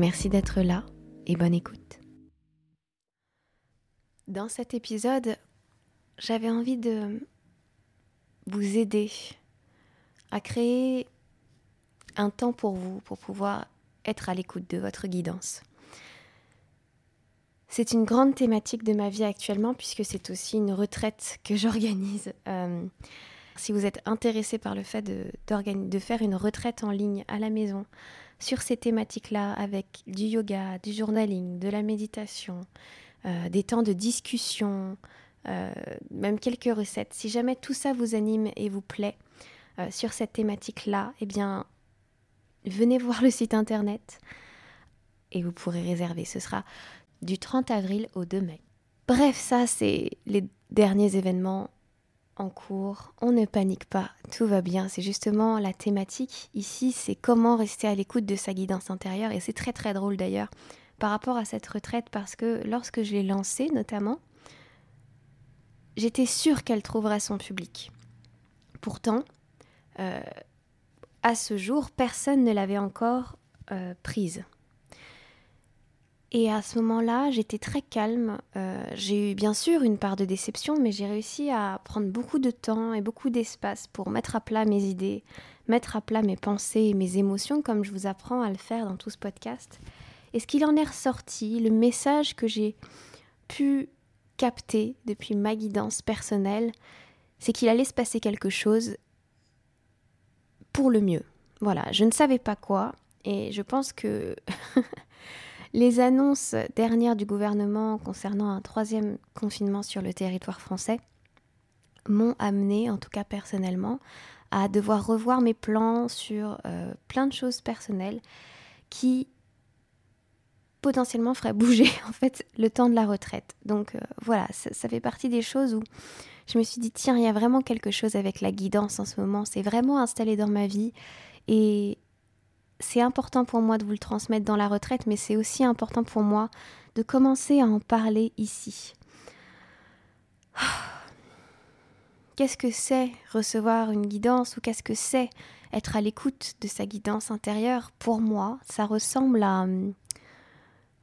Merci d'être là et bonne écoute. Dans cet épisode, j'avais envie de vous aider à créer un temps pour vous, pour pouvoir être à l'écoute de votre guidance. C'est une grande thématique de ma vie actuellement puisque c'est aussi une retraite que j'organise. Euh, si vous êtes intéressé par le fait de, de faire une retraite en ligne à la maison, sur ces thématiques-là avec du yoga, du journaling, de la méditation, euh, des temps de discussion, euh, même quelques recettes. Si jamais tout ça vous anime et vous plaît euh, sur cette thématique-là, eh bien, venez voir le site internet et vous pourrez réserver. Ce sera du 30 avril au 2 mai. Bref, ça, c'est les derniers événements cours, on ne panique pas, tout va bien. C'est justement la thématique ici, c'est comment rester à l'écoute de sa guidance intérieure. Et c'est très très drôle d'ailleurs par rapport à cette retraite parce que lorsque je l'ai lancée notamment, j'étais sûre qu'elle trouverait son public. Pourtant, euh, à ce jour, personne ne l'avait encore euh, prise. Et à ce moment-là, j'étais très calme. Euh, j'ai eu bien sûr une part de déception, mais j'ai réussi à prendre beaucoup de temps et beaucoup d'espace pour mettre à plat mes idées, mettre à plat mes pensées et mes émotions, comme je vous apprends à le faire dans tout ce podcast. Et ce qu'il en est ressorti, le message que j'ai pu capter depuis ma guidance personnelle, c'est qu'il allait se passer quelque chose pour le mieux. Voilà, je ne savais pas quoi, et je pense que Les annonces dernières du gouvernement concernant un troisième confinement sur le territoire français m'ont amené, en tout cas personnellement, à devoir revoir mes plans sur euh, plein de choses personnelles qui potentiellement feraient bouger en fait le temps de la retraite. Donc euh, voilà, ça, ça, fait partie des choses où je me suis dit tiens, il y a vraiment quelque chose avec la guidance en ce moment, c'est vraiment installé dans ma vie et c'est important pour moi de vous le transmettre dans la retraite, mais c'est aussi important pour moi de commencer à en parler ici. Qu'est-ce que c'est recevoir une guidance ou qu'est-ce que c'est être à l'écoute de sa guidance intérieure? Pour moi, ça ressemble à...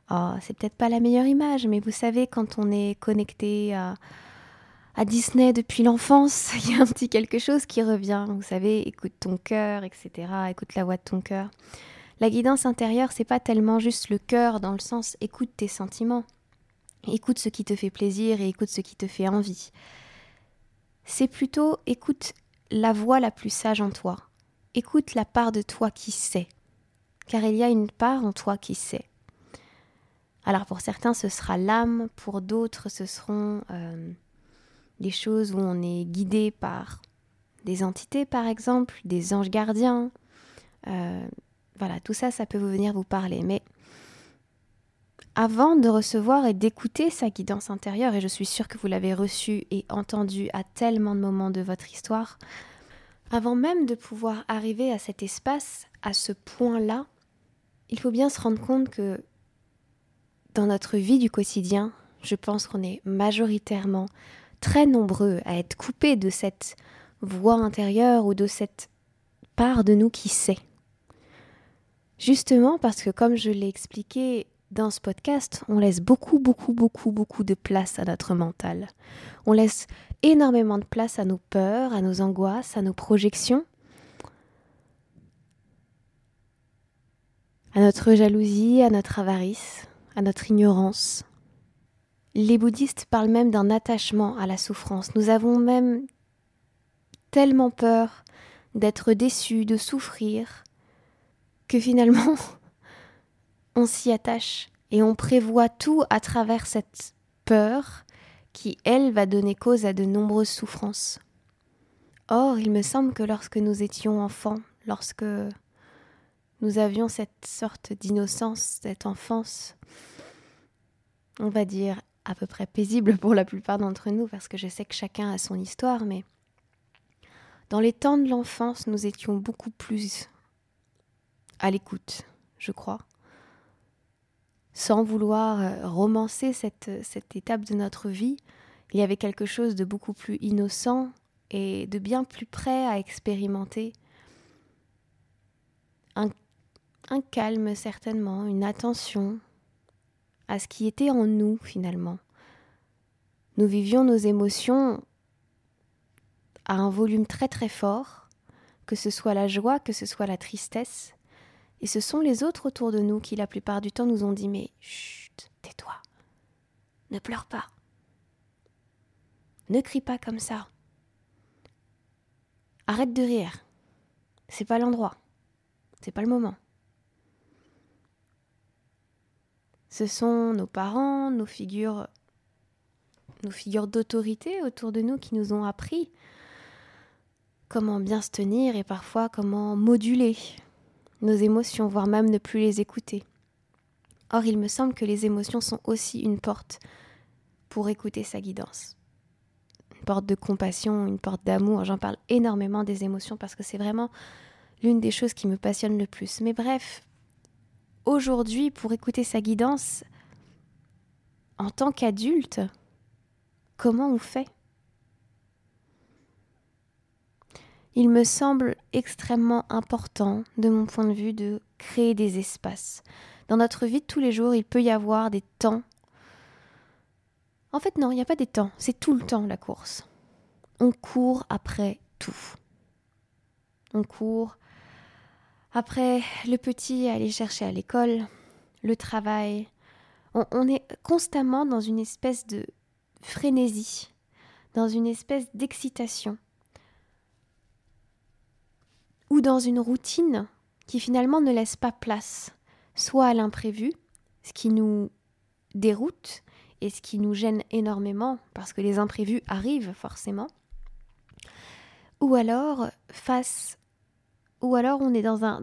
Oh, c'est peut-être pas la meilleure image, mais vous savez, quand on est connecté à, à Disney depuis l'enfance, il y a un petit quelque chose qui revient. Vous savez, écoute ton cœur, etc. Écoute la voix de ton cœur. La guidance intérieure, c'est pas tellement juste le cœur dans le sens écoute tes sentiments. Écoute ce qui te fait plaisir et écoute ce qui te fait envie. C'est plutôt écoute la voix la plus sage en toi. Écoute la part de toi qui sait. Car il y a une part en toi qui sait. Alors pour certains, ce sera l'âme, pour d'autres, ce seront euh, des choses où on est guidé par des entités par exemple, des anges gardiens. Euh, voilà, tout ça, ça peut vous venir vous parler. Mais avant de recevoir et d'écouter sa guidance intérieure, et je suis sûre que vous l'avez reçue et entendue à tellement de moments de votre histoire, avant même de pouvoir arriver à cet espace, à ce point-là, il faut bien se rendre compte que dans notre vie du quotidien, je pense qu'on est majoritairement très nombreux à être coupés de cette voix intérieure ou de cette part de nous qui sait. Justement parce que comme je l'ai expliqué dans ce podcast, on laisse beaucoup, beaucoup, beaucoup, beaucoup de place à notre mental. On laisse énormément de place à nos peurs, à nos angoisses, à nos projections, à notre jalousie, à notre avarice, à notre ignorance, les bouddhistes parlent même d'un attachement à la souffrance. Nous avons même tellement peur d'être déçus, de souffrir, que finalement on s'y attache et on prévoit tout à travers cette peur qui, elle, va donner cause à de nombreuses souffrances. Or, il me semble que lorsque nous étions enfants, lorsque nous avions cette sorte d'innocence, cette enfance, on va dire à peu près paisible pour la plupart d'entre nous, parce que je sais que chacun a son histoire, mais dans les temps de l'enfance, nous étions beaucoup plus à l'écoute, je crois, sans vouloir euh, romancer cette, cette étape de notre vie. Il y avait quelque chose de beaucoup plus innocent et de bien plus prêt à expérimenter un, un calme certainement, une attention à ce qui était en nous finalement. Nous vivions nos émotions à un volume très très fort, que ce soit la joie, que ce soit la tristesse, et ce sont les autres autour de nous qui la plupart du temps nous ont dit mais chut, tais-toi, ne pleure pas, ne crie pas comme ça, arrête de rire, c'est pas l'endroit, c'est pas le moment. Ce sont nos parents, nos figures, nos figures d'autorité autour de nous qui nous ont appris comment bien se tenir et parfois comment moduler nos émotions, voire même ne plus les écouter. Or, il me semble que les émotions sont aussi une porte pour écouter sa guidance. Une porte de compassion, une porte d'amour. J'en parle énormément des émotions parce que c'est vraiment l'une des choses qui me passionne le plus. Mais bref, aujourd'hui, pour écouter sa guidance, en tant qu'adulte, comment on fait? Il me semble extrêmement important, de mon point de vue, de créer des espaces. Dans notre vie de tous les jours, il peut y avoir des temps. En fait, non, il n'y a pas des temps, c'est tout le temps la course. On court après tout. On court après le petit aller chercher à l'école, le travail. On, on est constamment dans une espèce de frénésie, dans une espèce d'excitation ou dans une routine qui finalement ne laisse pas place soit à l'imprévu, ce qui nous déroute et ce qui nous gêne énormément parce que les imprévus arrivent forcément, ou alors face ou alors on est dans un,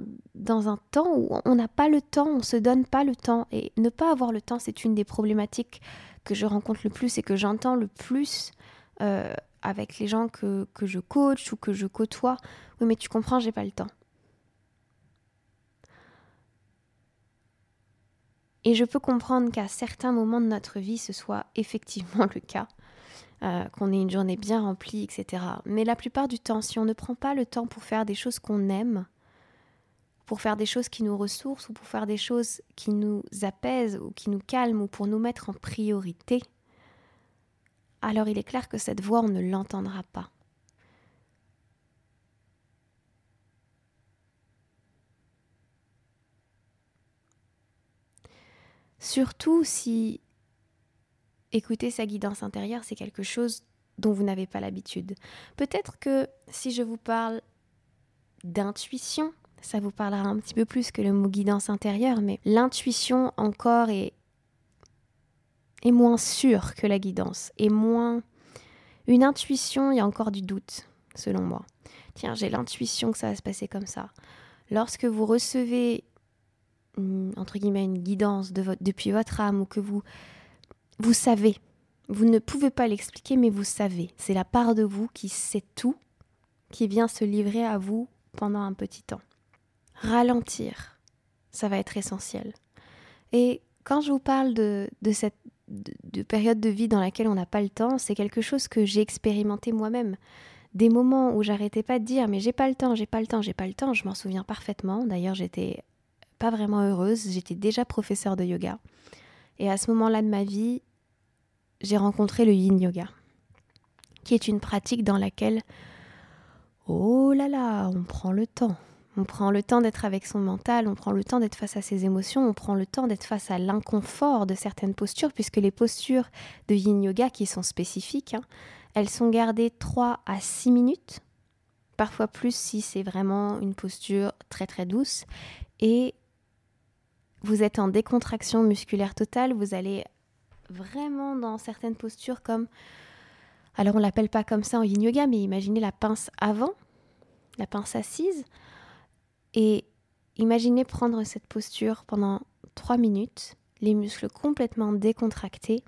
temps où on n'a pas le temps, on ne se donne pas le temps. Et ne pas avoir le temps, c'est une des problématiques que je rencontre le plus et que j'entends le plus euh, avec les gens que, que je coach ou que je côtoie. Oui, mais tu comprends, j'ai pas le temps. Et je peux comprendre qu'à certains moments de notre vie, ce soit effectivement le cas, euh, qu'on ait une journée bien remplie, etc. Mais la plupart du temps, si on ne prend pas le temps pour faire des choses qu'on aime, pour faire des choses qui nous ressourcent ou pour faire des choses qui nous apaisent ou qui nous calment ou pour nous mettre en priorité, alors il est clair que cette voix, on ne l'entendra pas. Surtout si écouter sa guidance intérieure, c'est quelque chose dont vous n'avez pas l'habitude. Peut-être que si je vous parle d'intuition, ça vous parlera un petit peu plus que le mot guidance intérieure, mais l'intuition encore est moins sûr que la guidance, est moins... Une intuition, il y a encore du doute, selon moi. Tiens, j'ai l'intuition que ça va se passer comme ça. Lorsque vous recevez, entre guillemets, une guidance depuis votre âme, ou que vous, vous savez, vous ne pouvez pas l'expliquer, mais vous savez. C'est la part de vous qui sait tout, qui vient se livrer à vous pendant un petit temps. Ralentir, ça va être essentiel. Et quand je vous parle de, de cette de, période de vie dans laquelle on n'a pas le temps, c'est quelque chose que j'ai expérimenté moi-même. Des moments où j'arrêtais pas de dire mais j'ai pas le temps, j'ai pas le temps, j'ai pas le temps, je m'en souviens parfaitement. D'ailleurs, j'étais pas vraiment heureuse, j'étais déjà professeure de yoga. Et à ce moment-là de ma vie, j'ai rencontré le yin yoga, qui est une pratique dans laquelle, oh là là, on prend le temps. On prend le temps d'être avec son mental, on prend le temps d'être face à ses émotions, on prend le temps d'être face à l'inconfort de certaines postures, puisque les postures de yin yoga qui sont spécifiques, hein, elles sont gardées 3 à 6 minutes, parfois plus si c'est vraiment une posture très très douce. Et vous êtes en décontraction musculaire totale, vous allez vraiment dans certaines postures comme... Alors on l'appelle pas comme ça en yin yoga, mais imaginez la pince avant, la pince assise. Et imaginez prendre cette posture pendant 3 minutes, les muscles complètement décontractés.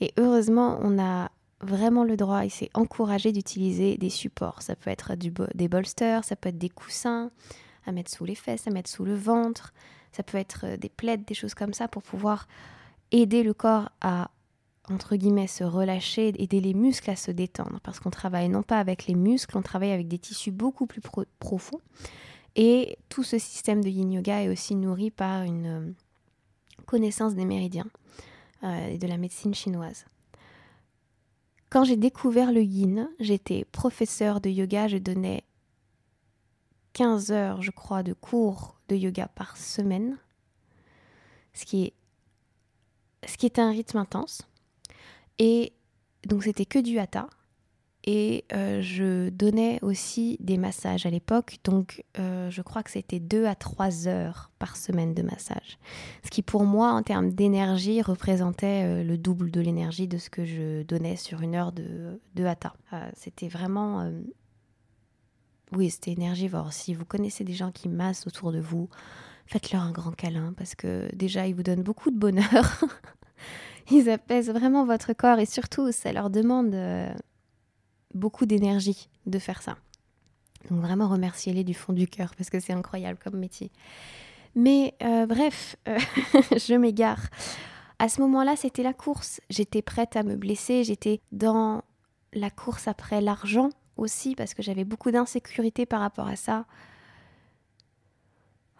Et heureusement, on a vraiment le droit et c'est encouragé d'utiliser des supports. Ça peut être des bolsters, ça peut être des coussins à mettre sous les fesses, à mettre sous le ventre, ça peut être euh, des plaids, des choses comme ça pour pouvoir aider le corps à entre guillemets se relâcher, aider les muscles à se détendre parce qu'on travaille non pas avec les muscles, on travaille avec des tissus beaucoup plus profonds. Et tout ce système de yin yoga est aussi nourri par une euh, connaissance des méridiens euh, et de la médecine chinoise. Quand j'ai découvert le yin, j'étais professeur de yoga, je donnais 15 heures, je crois, de cours de yoga par semaine, ce qui est, ce qui est un rythme intense. Et donc c'était que du hatha. Et euh, je donnais aussi des massages à l'époque, donc euh, je crois que c'était 2 à 3 heures par semaine de massage. Ce qui pour moi, en termes d'énergie, représentait euh, le double de l'énergie de ce que je donnais sur une heure de, de hatha. c'était vraiment... oui, c'était énergivore. Si vous connaissez des gens qui massent autour de vous, faites-leur un grand câlin parce que déjà, ils vous donnent beaucoup de bonheur. ils apaisent vraiment votre corps et surtout, ça leur demande beaucoup d'énergie de faire ça. Donc vraiment remerciez-les du fond du cœur parce que c'est incroyable comme métier. Mais euh, bref, euh, je m'égare. À ce moment-là, c'était la course. J'étais prête à me blesser. J'étais dans la course après l'argent aussi parce que j'avais beaucoup d'insécurité par rapport à ça.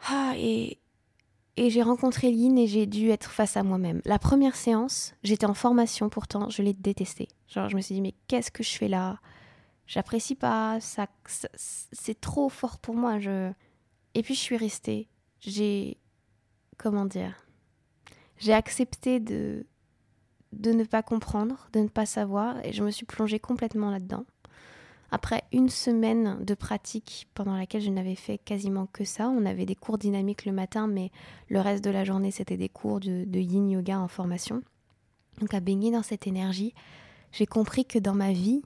Ah, et, j'ai rencontré Lynn et j'ai dû être face à moi-même. La première séance, j'étais en formation pourtant, je l'ai détestée. Genre, je me suis dit, mais qu'est-ce que je fais là? J'apprécie pas, ça, c'est trop fort pour moi. Et puis je suis restée. J'ai. Comment dire? J'ai accepté de ne pas comprendre, de ne pas savoir, et je me suis plongée complètement là-dedans. Après une semaine de pratique pendant laquelle je n'avais fait quasiment que ça, on avait des cours dynamiques le matin, mais le reste de la journée, c'était des cours de, yin yoga en formation. Donc à baigner dans cette énergie, j'ai compris que dans ma vie,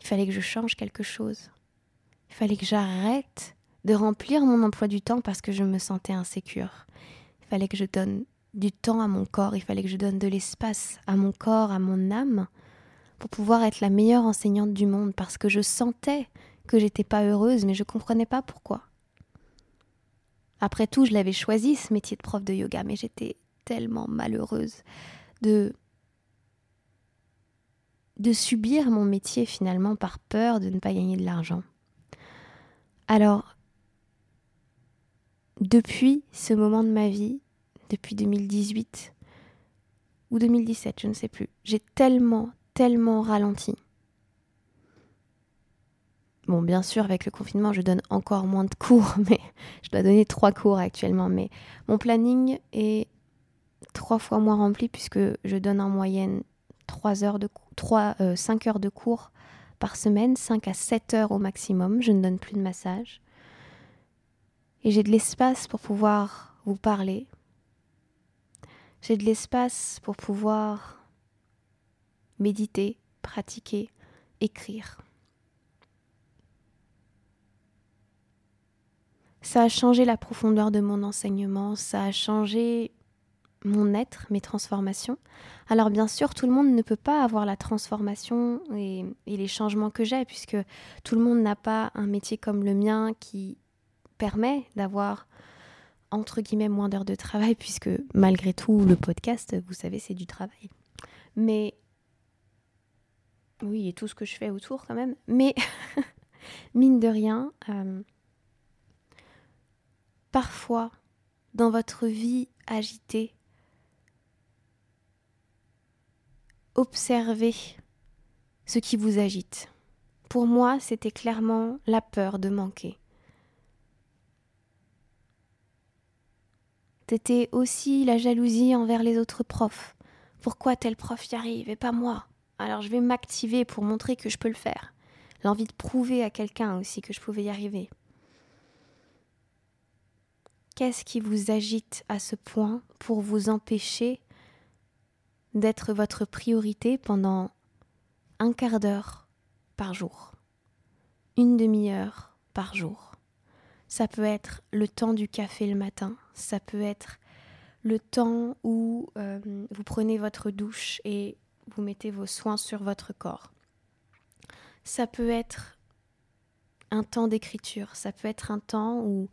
il fallait que je change quelque chose. Il fallait que j'arrête de remplir mon emploi du temps parce que je me sentais insécure. Il fallait que je donne du temps à mon corps, il fallait que je donne de l'espace à mon corps, à mon âme, pour pouvoir être la meilleure enseignante du monde parce que je sentais que j'étais pas heureuse, mais je comprenais pas pourquoi. Après tout, je l'avais choisi ce métier de prof de yoga, mais j'étais tellement malheureuse de de subir mon métier finalement par peur de ne pas gagner de l'argent. Alors, depuis ce moment de ma vie, depuis 2018 ou 2017, je ne sais plus, j'ai tellement, tellement ralenti. Bon, bien sûr, avec le confinement, je donne encore moins de cours, mais je dois donner trois cours actuellement. Mais mon planning est trois fois moins rempli puisque je donne en moyenne 3 heures de 3, 5 euh, heures de cours par semaine, 5 à 7 heures au maximum. Je ne donne plus de massage. Et j'ai de l'espace pour pouvoir vous parler. J'ai de l'espace pour pouvoir méditer, pratiquer, écrire. Ça a changé la profondeur de mon enseignement, ça a changé mon être, mes transformations. Alors bien sûr, tout le monde ne peut pas avoir la transformation et, les changements que j'ai, puisque tout le monde n'a pas un métier comme le mien qui permet d'avoir entre guillemets moins d'heures de travail, puisque malgré tout, le podcast, vous savez, c'est du travail. Mais oui, et tout ce que je fais autour quand même. Mais mine de rien, euh, parfois, dans votre vie agitée, observez ce qui vous agite. Pour moi, c'était clairement la peur de manquer. C'était aussi la jalousie envers les autres profs. Pourquoi tel prof y arrive et pas moi? Alors je vais m'activer pour montrer que je peux le faire. L'envie de prouver à quelqu'un aussi que je pouvais y arriver. Qu'est-ce qui vous agite à ce point pour vous empêcher d'être votre priorité pendant un quart d'heure par jour, une demi-heure par jour Ça peut être le temps du café le matin, ça peut être le temps où euh, vous prenez votre douche et vous mettez vos soins sur votre corps. Ça peut être un temps d'écriture, ça peut être un temps où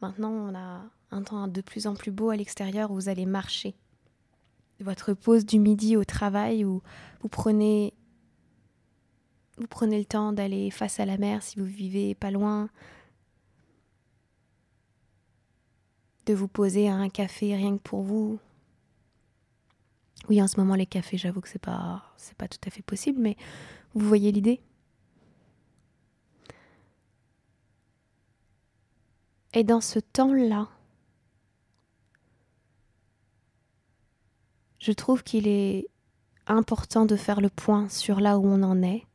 maintenant on a un temps de plus en plus beau à l'extérieur où vous allez marcher. Votre pause du midi au travail où vous prenez vous prenez le temps d'aller face à la mer si vous vivez pas loin, de vous poser à un café rien que pour vous. Oui, en ce moment les cafés, j'avoue que c'est pas c'est pas tout à fait possible, mais vous voyez l'idée? Et dans ce temps-là, je trouve qu'il est important de faire le point sur là où on en est,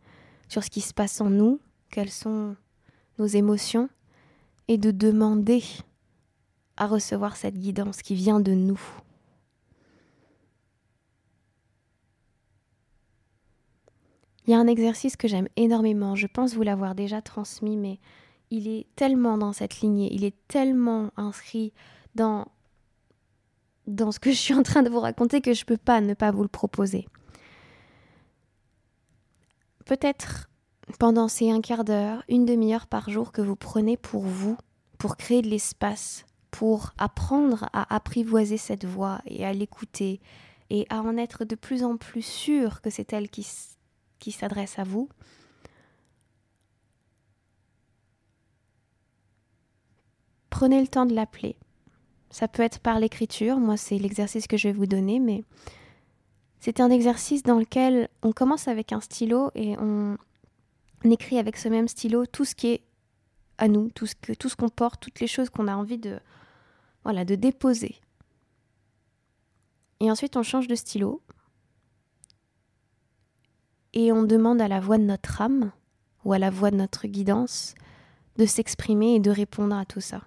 sur ce qui se passe en nous, quelles sont nos émotions, et de demander à recevoir cette guidance qui vient de nous. Il y a un exercice que j'aime énormément, je pense vous l'avoir déjà transmis, mais il est tellement dans cette lignée, il est tellement inscrit dans, dans ce que je suis en train de vous raconter que je ne peux pas ne pas vous le proposer. Peut-être pendant ces un quart d'heure, une demi-heure par jour que vous prenez pour vous, pour créer de l'espace, pour apprendre à apprivoiser cette voix et à l'écouter et à en être de plus en plus sûr que c'est elle qui, qui s'adresse à vous, prenez le temps de l'appeler. Ça peut être par l'écriture, moi c'est l'exercice que je vais vous donner, mais c'est un exercice dans lequel on commence avec un stylo et on, écrit avec ce même stylo tout ce qui est à nous, tout ce que tout ce qu'on porte, toutes les choses qu'on a envie de voilà, de déposer. Et ensuite on change de stylo et on demande à la voix de notre âme ou à la voix de notre guidance de s'exprimer et de répondre à tout ça.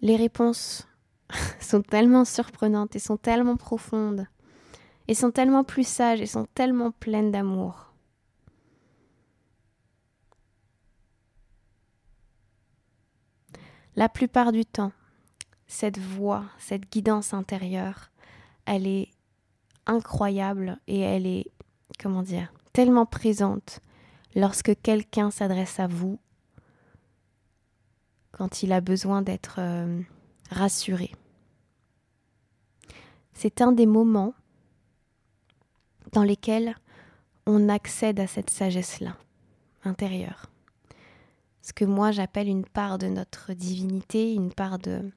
les réponses sont tellement surprenantes et sont tellement profondes et sont tellement plus sages et sont tellement pleines d'amour. La plupart du temps, cette voix, cette guidance intérieure, elle est incroyable et elle est, comment dire, tellement présente lorsque quelqu'un s'adresse à vous quand il a besoin d'être euh, rassuré. C'est un des moments dans lesquels on accède à cette sagesse-là, intérieure. Ce que moi j'appelle une part de notre divinité, une part de...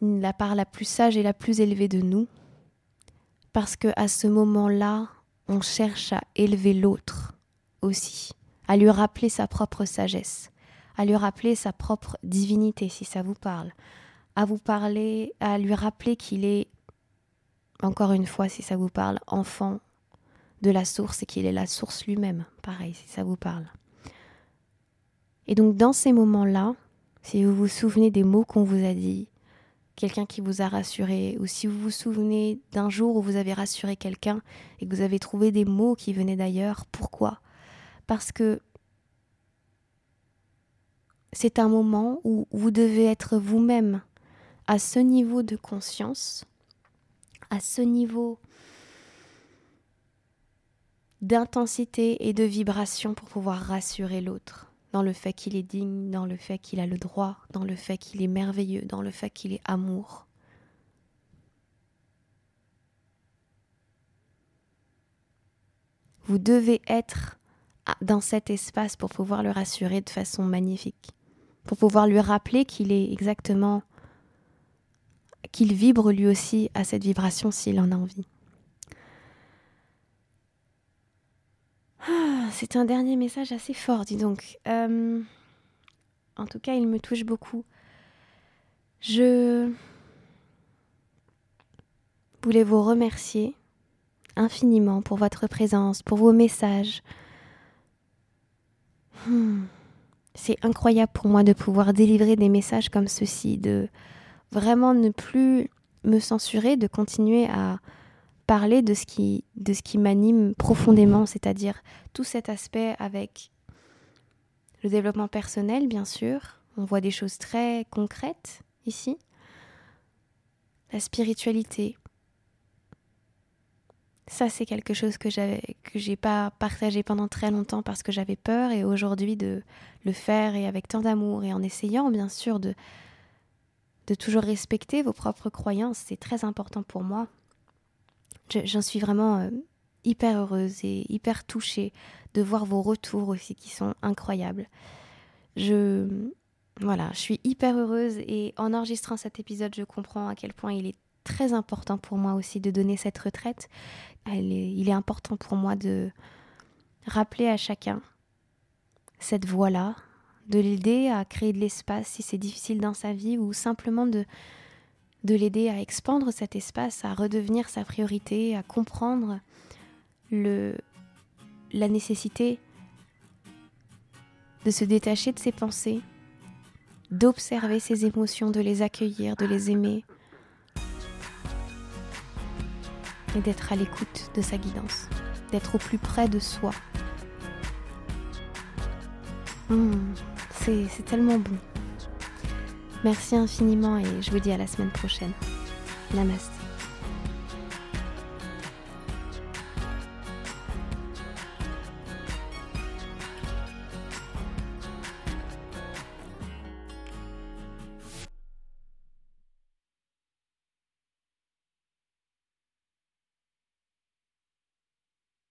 la part la plus sage et la plus élevée de nous, parce que à ce moment-là, on cherche à élever l'autre aussi à lui rappeler sa propre sagesse, à lui rappeler sa propre divinité si ça vous parle, à vous parler, à lui rappeler qu'il est, encore une fois si ça vous parle, enfant de la source et qu'il est la source lui-même, pareil si ça vous parle. Et donc dans ces moments-là, si vous vous souvenez des mots qu'on vous a dit, quelqu'un qui vous a rassuré, ou si vous vous souvenez d'un jour où vous avez rassuré quelqu'un et que vous avez trouvé des mots qui venaient d'ailleurs, pourquoi? Parce que c'est un moment où vous devez être vous-même à ce niveau de conscience, à ce niveau d'intensité et de vibration pour pouvoir rassurer l'autre dans le fait qu'il est digne, dans le fait qu'il a le droit, dans le fait qu'il est merveilleux, dans le fait qu'il est amour. Vous devez être dans cet espace pour pouvoir le rassurer de façon magnifique, pour pouvoir lui rappeler qu'il est exactement, qu'il vibre lui aussi à cette vibration s'il en a envie. Ah, c'est un dernier message assez fort, dis donc. Euh, en tout cas, il me touche beaucoup. Je voulais vous remercier infiniment pour votre présence, pour vos messages, Hmm. C'est incroyable pour moi de pouvoir délivrer des messages comme ceci, de vraiment ne plus me censurer, de continuer à, parler de ce qui, m'anime profondément, c'est-à-dire tout cet aspect avec le développement personnel, bien sûr. On voit des choses très concrètes ici. La spiritualité. Ça, c'est quelque chose que j'avais, que j'ai pas partagé pendant très longtemps parce que j'avais peur et aujourd'hui de le faire et avec tant d'amour et en essayant, bien sûr, de toujours respecter vos propres croyances, c'est très important pour moi. J'en suis vraiment euh, hyper heureuse et hyper touchée de voir vos retours aussi qui sont incroyables. Je voilà, je suis hyper heureuse et en enregistrant cet épisode, je comprends à quel point il est très important pour moi aussi de donner cette retraite. il est important pour moi de rappeler à chacun cette voie-là, de l'aider à créer de l'espace si c'est difficile dans sa vie ou simplement de de l'aider à expandre cet espace, à redevenir sa priorité, à comprendre le, la nécessité de se détacher de ses pensées, d'observer ses émotions, de les accueillir, de les aimer et d'être à l'écoute de sa guidance, d'être au plus près de soi. Mmh, c'est tellement bon. Merci infiniment et je vous dis à la semaine prochaine. Namaste.